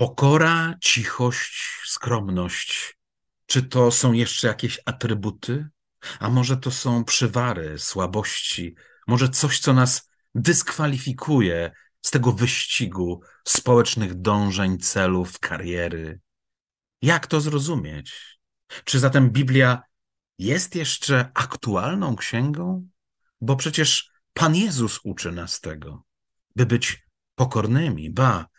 Pokora, cichość, skromność. Czy to są jeszcze jakieś atrybuty? A może to są przywary, słabości? Może coś, co nas dyskwalifikuje z tego wyścigu społecznych dążeń, celów, kariery? Jak to zrozumieć? Czy zatem Biblia jest jeszcze aktualną księgą? Bo przecież Pan Jezus uczy nas tego, by być pokornymi, ba,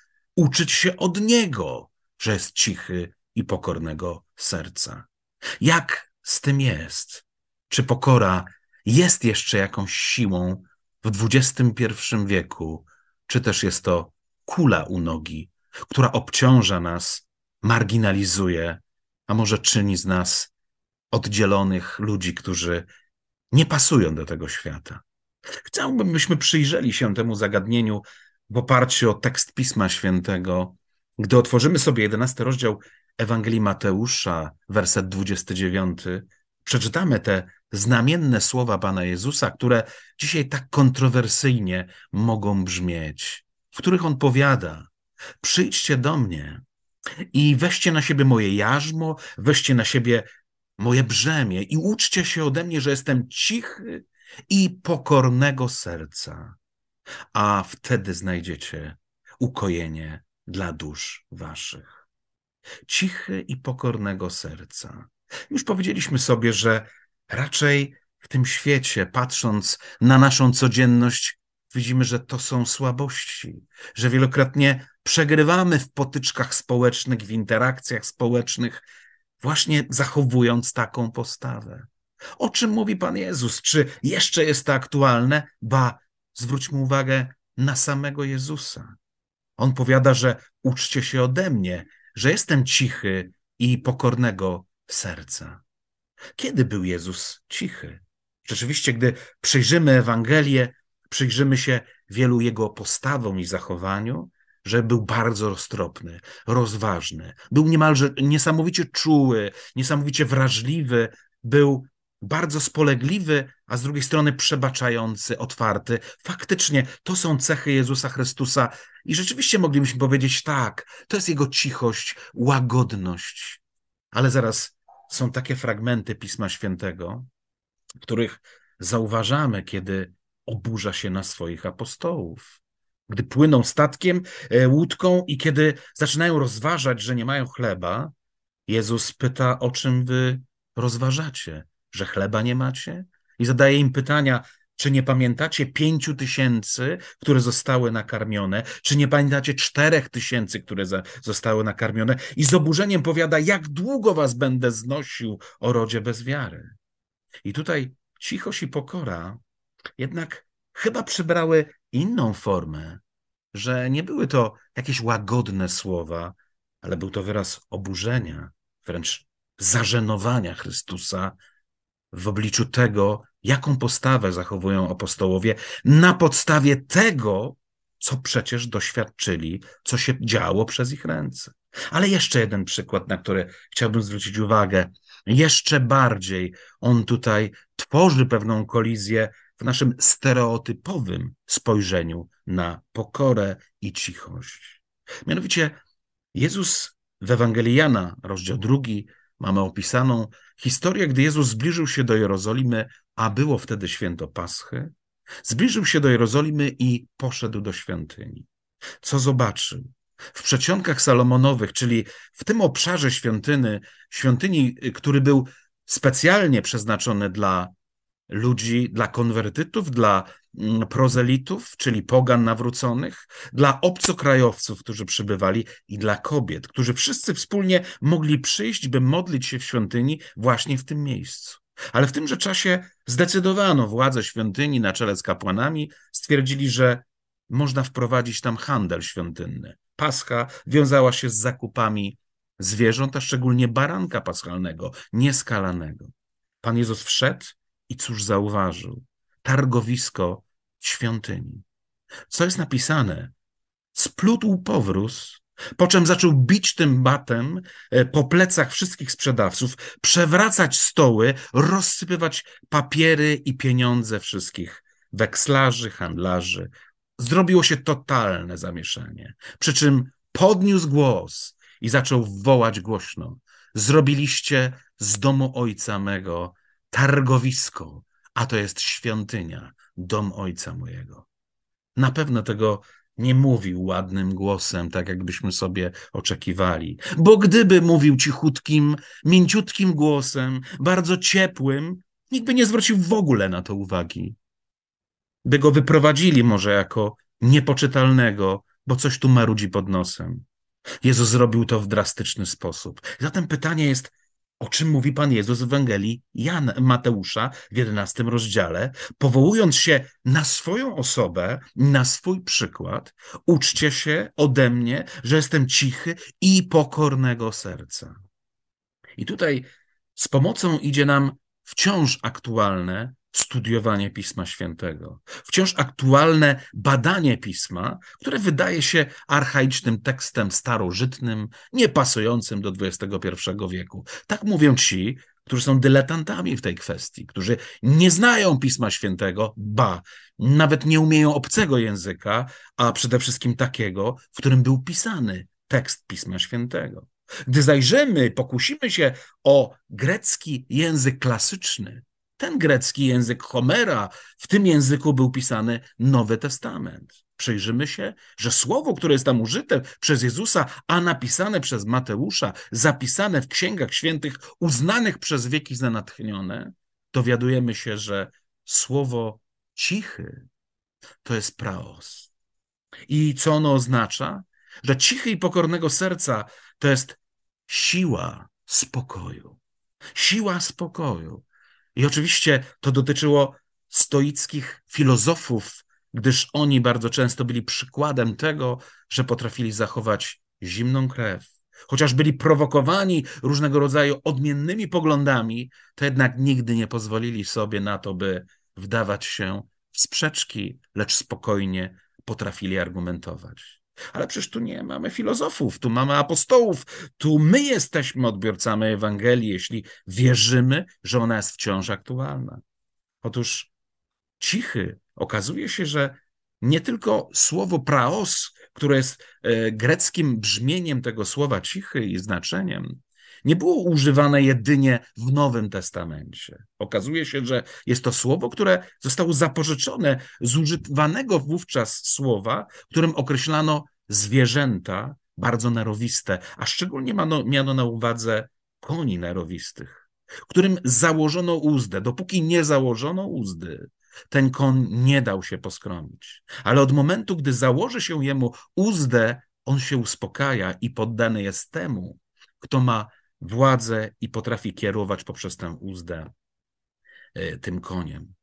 uczyć się od Niego, że jest cichy i pokornego serca. Jak z tym jest? Czy pokora jest jeszcze jakąś siłą w XXI wieku, czy też jest to kula u nogi, która obciąża nas, marginalizuje, a może czyni z nas oddzielonych ludzi, którzy nie pasują do tego świata? Chciałbym, byśmy przyjrzeli się temu zagadnieniu w oparciu o tekst Pisma Świętego. Gdy otworzymy sobie 11 rozdział Ewangelii Mateusza, werset 29, przeczytamy te znamienne słowa Pana Jezusa, które dzisiaj tak kontrowersyjnie mogą brzmieć, w których On powiada: Przyjdźcie do mnie i weźcie na siebie moje jarzmo, weźcie na siebie moje brzemię i uczcie się ode mnie, że jestem cichy i pokornego serca, a wtedy znajdziecie ukojenie dla dusz waszych. Cichy i pokornego serca. Już powiedzieliśmy sobie, że raczej w tym świecie, patrząc na naszą codzienność, widzimy, że to są słabości, że wielokrotnie przegrywamy w potyczkach społecznych, w interakcjach społecznych, właśnie zachowując taką postawę. O czym mówi Pan Jezus? Czy jeszcze jest to aktualne? Ba, zwróćmy uwagę na samego Jezusa. On powiada, że uczcie się ode mnie, że jestem cichy i pokornego serca. Kiedy był Jezus cichy? Rzeczywiście, gdy przyjrzymy Ewangelię, przyjrzymy się wielu jego postawom i zachowaniu, że był bardzo roztropny, rozważny, był niemalże niesamowicie czuły, niesamowicie wrażliwy, był bardzo spolegliwy, a z drugiej strony przebaczający, otwarty. Faktycznie to są cechy Jezusa Chrystusa i rzeczywiście moglibyśmy powiedzieć tak, to jest jego cichość, łagodność. Ale zaraz są takie fragmenty Pisma Świętego, w których zauważamy, kiedy oburza się na swoich apostołów. Gdy płyną statkiem, e, łódką i kiedy zaczynają rozważać, że nie mają chleba, Jezus pyta, o czym wy rozważacie że chleba nie macie? I zadaje im pytania, czy nie pamiętacie pięciu tysięcy, które zostały nakarmione? Czy nie pamiętacie czterech tysięcy, które za, zostały nakarmione? I z oburzeniem powiada, jak długo was będę znosił o rodzie bez wiary? I tutaj cichość i pokora jednak chyba przybrały inną formę, że nie były to jakieś łagodne słowa, ale był to wyraz oburzenia, wręcz zażenowania Chrystusa w obliczu tego, jaką postawę zachowują apostołowie, na podstawie tego, co przecież doświadczyli, co się działo przez ich ręce. Ale jeszcze jeden przykład, na który chciałbym zwrócić uwagę. Jeszcze bardziej on tutaj tworzy pewną kolizję w naszym stereotypowym spojrzeniu na pokorę i cichość. Mianowicie Jezus w Ewangelii Jana, rozdział drugi, mamy opisaną historię, gdy Jezus zbliżył się do Jerozolimy, a było wtedy święto Paschy. Zbliżył się do Jerozolimy i poszedł do świątyni. Co zobaczył? W przedsionkach Salomonowych, czyli w tym obszarze świątyny, świątyni, który był specjalnie przeznaczony dla ludzi, dla konwertytów, dla prozelitów, czyli pogan nawróconych, dla obcokrajowców, którzy przybywali i dla kobiet, którzy wszyscy wspólnie mogli przyjść, by modlić się w świątyni właśnie w tym miejscu. Ale w tymże czasie zdecydowano władze świątyni na czele z kapłanami, stwierdzili, że można wprowadzić tam handel świątynny. Pascha wiązała się z zakupami zwierząt, a szczególnie baranka paschalnego, nieskalanego. Pan Jezus wszedł i cóż zauważył? Targowisko świątyni. Co jest napisane? Splutł powróz, po czym zaczął bić tym batem e, po plecach wszystkich sprzedawców, przewracać stoły, rozsypywać papiery i pieniądze wszystkich wekslarzy, handlarzy. Zrobiło się totalne zamieszanie. Przy czym podniósł głos i zaczął wołać głośno. Zrobiliście z domu ojca mego targowisko, a to jest świątynia, dom ojca mojego. Na pewno tego nie mówił ładnym głosem, tak jakbyśmy sobie oczekiwali. Bo gdyby mówił cichutkim, mięciutkim głosem, bardzo ciepłym, nikt by nie zwrócił w ogóle na to uwagi. By go wyprowadzili może jako niepoczytalnego, bo coś tu marudzi pod nosem. Jezus zrobił to w drastyczny sposób. Zatem pytanie jest, o czym mówi Pan Jezus w Ewangelii Jan Mateusza w 11 rozdziale, powołując się na swoją osobę, na swój przykład, uczcie się ode mnie, że jestem cichy i pokornego serca. I tutaj z pomocą idzie nam wciąż aktualne studiowanie Pisma Świętego, wciąż aktualne badanie Pisma, które wydaje się archaicznym tekstem starożytnym, niepasującym do XXI wieku. Tak mówią ci, którzy są dyletantami w tej kwestii, którzy nie znają Pisma Świętego, ba, nawet nie umieją obcego języka, a przede wszystkim takiego, w którym był pisany tekst Pisma Świętego. Gdy zajrzymy, pokusimy się o grecki język klasyczny, ten grecki język Homera, w tym języku był pisany Nowy Testament. Przyjrzymy się, że słowo, które jest tam użyte przez Jezusa, a napisane przez Mateusza, zapisane w księgach świętych, uznanych przez wieki za natchnione, dowiadujemy się, że słowo cichy to jest praos. I co ono oznacza? Że cichy i pokornego serca to jest siła spokoju. Siła spokoju. I oczywiście to dotyczyło stoickich filozofów, gdyż oni bardzo często byli przykładem tego, że potrafili zachować zimną krew. Chociaż byli prowokowani różnego rodzaju odmiennymi poglądami, to jednak nigdy nie pozwolili sobie na to, by wdawać się w sprzeczki, lecz spokojnie potrafili argumentować. Ale przecież tu nie mamy filozofów, tu mamy apostołów, tu my jesteśmy odbiorcami Ewangelii, jeśli wierzymy, że ona jest wciąż aktualna. Otóż cichy okazuje się, że nie tylko słowo praos, które jest e, greckim brzmieniem tego słowa cichy i znaczeniem, nie było używane jedynie w Nowym Testamencie. Okazuje się, że jest to słowo, które zostało zapożyczone z używanego wówczas słowa, którym określano zwierzęta bardzo nerowiste, a szczególnie miano, na uwadze koni nerowistych, którym założono uzdę. Dopóki nie założono uzdy, ten koń nie dał się poskromić. Ale od momentu, gdy założy się jemu uzdę, on się uspokaja i poddany jest temu, kto ma władzę i potrafi kierować poprzez tę uzdę e, tym koniem.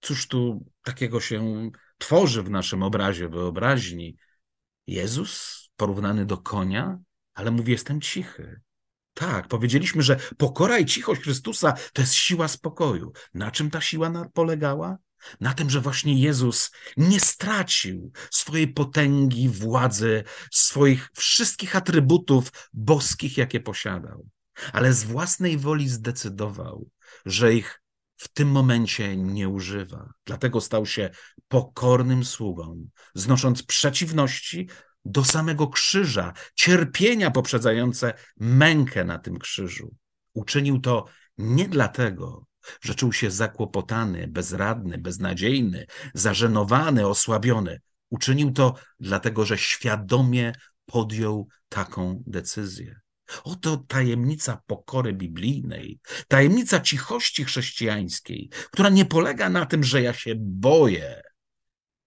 Cóż tu takiego się tworzy w naszym obrazie, wyobraźni? Jezus porównany do konia, ale mówi: Jestem cichy. Tak, powiedzieliśmy, że pokora i cichość Chrystusa to jest siła spokoju. Na czym ta siła polegała? Na tym, że właśnie Jezus nie stracił swojej potęgi, władzy, swoich wszystkich atrybutów boskich, jakie posiadał, ale z własnej woli zdecydował, że ich w tym momencie nie używa. Dlatego stał się pokornym sługą, znosząc przeciwności do samego krzyża, cierpienia poprzedzające mękę na tym krzyżu. Uczynił to nie dlatego, że czuł się zakłopotany, bezradny, beznadziejny, zażenowany, osłabiony. Uczynił to dlatego, że świadomie podjął taką decyzję. Oto tajemnica pokory biblijnej, tajemnica cichości chrześcijańskiej, która nie polega na tym, że ja się boję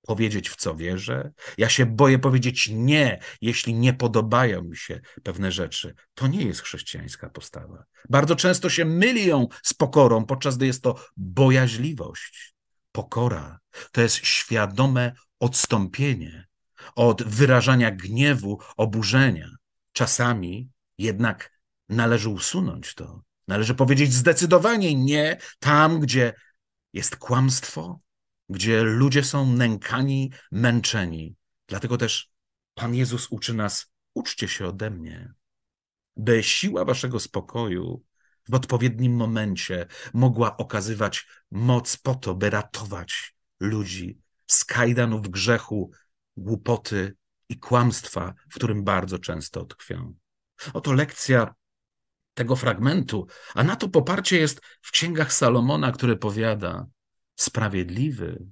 powiedzieć, w co wierzę. Ja się boję powiedzieć nie, jeśli nie podobają mi się pewne rzeczy. To nie jest chrześcijańska postawa. Bardzo często się mylią z pokorą, podczas gdy jest to bojaźliwość. Pokora to jest świadome odstąpienie od wyrażania gniewu, oburzenia. Czasami jednak należy usunąć to. Należy powiedzieć zdecydowanie nie tam, gdzie jest kłamstwo, gdzie ludzie są nękani, męczeni. Dlatego też Pan Jezus uczy nas: uczcie się ode mnie, by siła waszego spokoju w odpowiednim momencie mogła okazywać moc po to, by ratować ludzi z kajdanów grzechu, głupoty i kłamstwa, w którym bardzo często tkwią. Oto lekcja tego fragmentu, a na to poparcie jest w księgach Salomona, który powiada: Sprawiedliwy,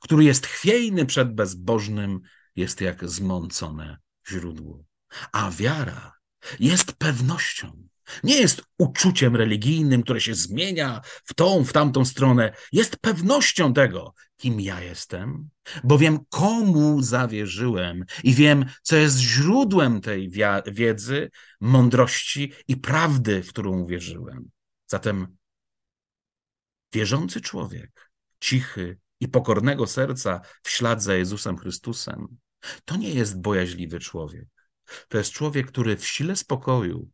który jest chwiejny przed bezbożnym, jest jak zmącone źródło. A wiara jest pewnością. Nie jest uczuciem religijnym, które się zmienia w tą, w tamtą stronę. Jest pewnością tego, kim ja jestem, bo wiem, komu zawierzyłem i wiem, co jest źródłem tej wiedzy, mądrości i prawdy, w którą uwierzyłem. Zatem wierzący człowiek, cichy i pokornego serca w ślad za Jezusem Chrystusem, to nie jest bojaźliwy człowiek. To jest człowiek, który w sile spokoju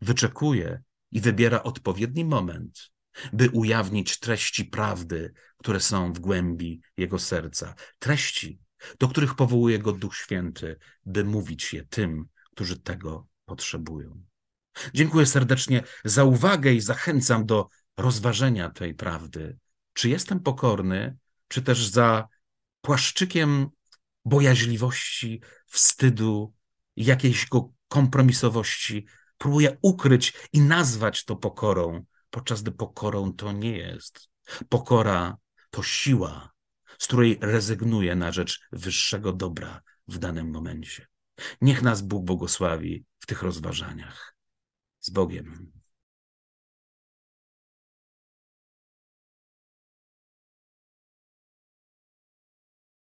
wyczekuje i wybiera odpowiedni moment, by ujawnić treści prawdy, które są w głębi jego serca. Treści, do których powołuje go Duch Święty, by mówić je tym, którzy tego potrzebują. Dziękuję serdecznie za uwagę i zachęcam do rozważenia tej prawdy. Czy jestem pokorny, czy też za płaszczykiem bojaźliwości, wstydu, jakiejś kompromisowości próbuje ukryć i nazwać to pokorą, podczas gdy pokorą to nie jest. Pokora to siła, z której rezygnuje na rzecz wyższego dobra w danym momencie. Niech nas Bóg błogosławi w tych rozważaniach. Z Bogiem.